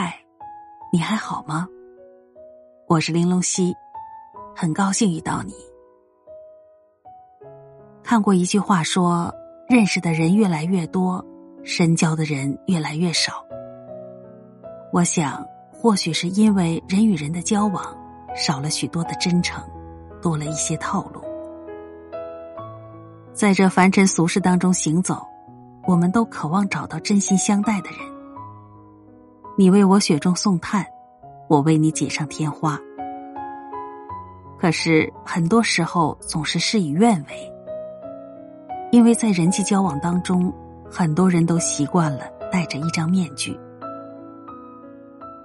嗨，你还好吗？我是玲珑溪，很高兴遇到你。看过一句话说：“认识的人越来越多，深交的人越来越少。”我想，或许是因为人与人的交往少了许多的真诚，多了一些套路。在这凡尘俗世当中行走，我们都渴望找到真心相待的人。你为我雪中送炭，我为你锦上添花。可是很多时候总是事与愿违，因为在人际交往当中，很多人都习惯了戴着一张面具。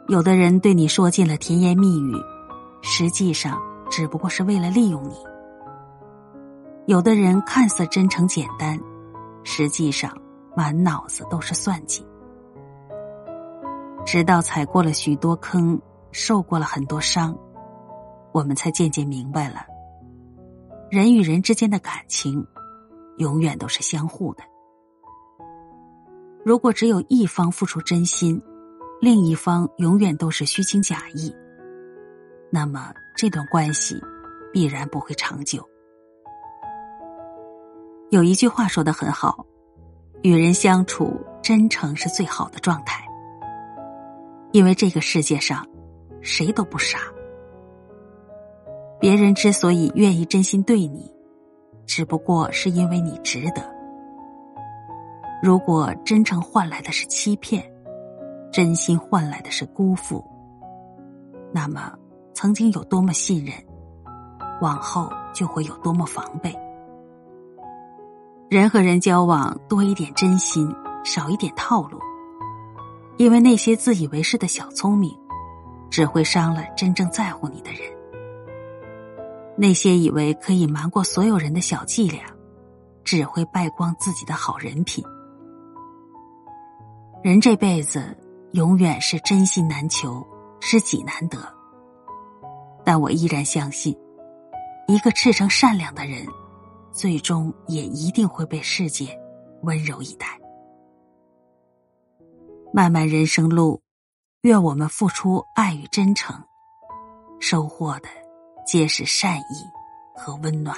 有的人对你说尽了甜言蜜语，实际上只不过是为了利用你；有的人看似真诚简单，实际上满脑子都是算计。直到踩过了许多坑，受过了很多伤，我们才渐渐明白了，人与人之间的感情，永远都是相互的。如果只有一方付出真心，另一方永远都是虚情假意，那么这段关系必然不会长久。有一句话说的很好，与人相处，真诚是最好的状态。因为这个世界上，谁都不傻。别人之所以愿意真心对你，只不过是因为你值得。如果真诚换来的是欺骗，真心换来的是辜负，那么曾经有多么信任，往后就会有多么防备。人和人交往，多一点真心，少一点套路，因为那些自以为是的小聪明，只会伤了真正在乎你的人；那些以为可以瞒过所有人的小伎俩，只会败光自己的好人品。人这辈子。永远是真心难求，知己难得。但我依然相信，一个赤诚善良的人，最终也一定会被世界温柔以待。漫漫人生路，愿我们付出爱与真诚，收获的皆是善意和温暖。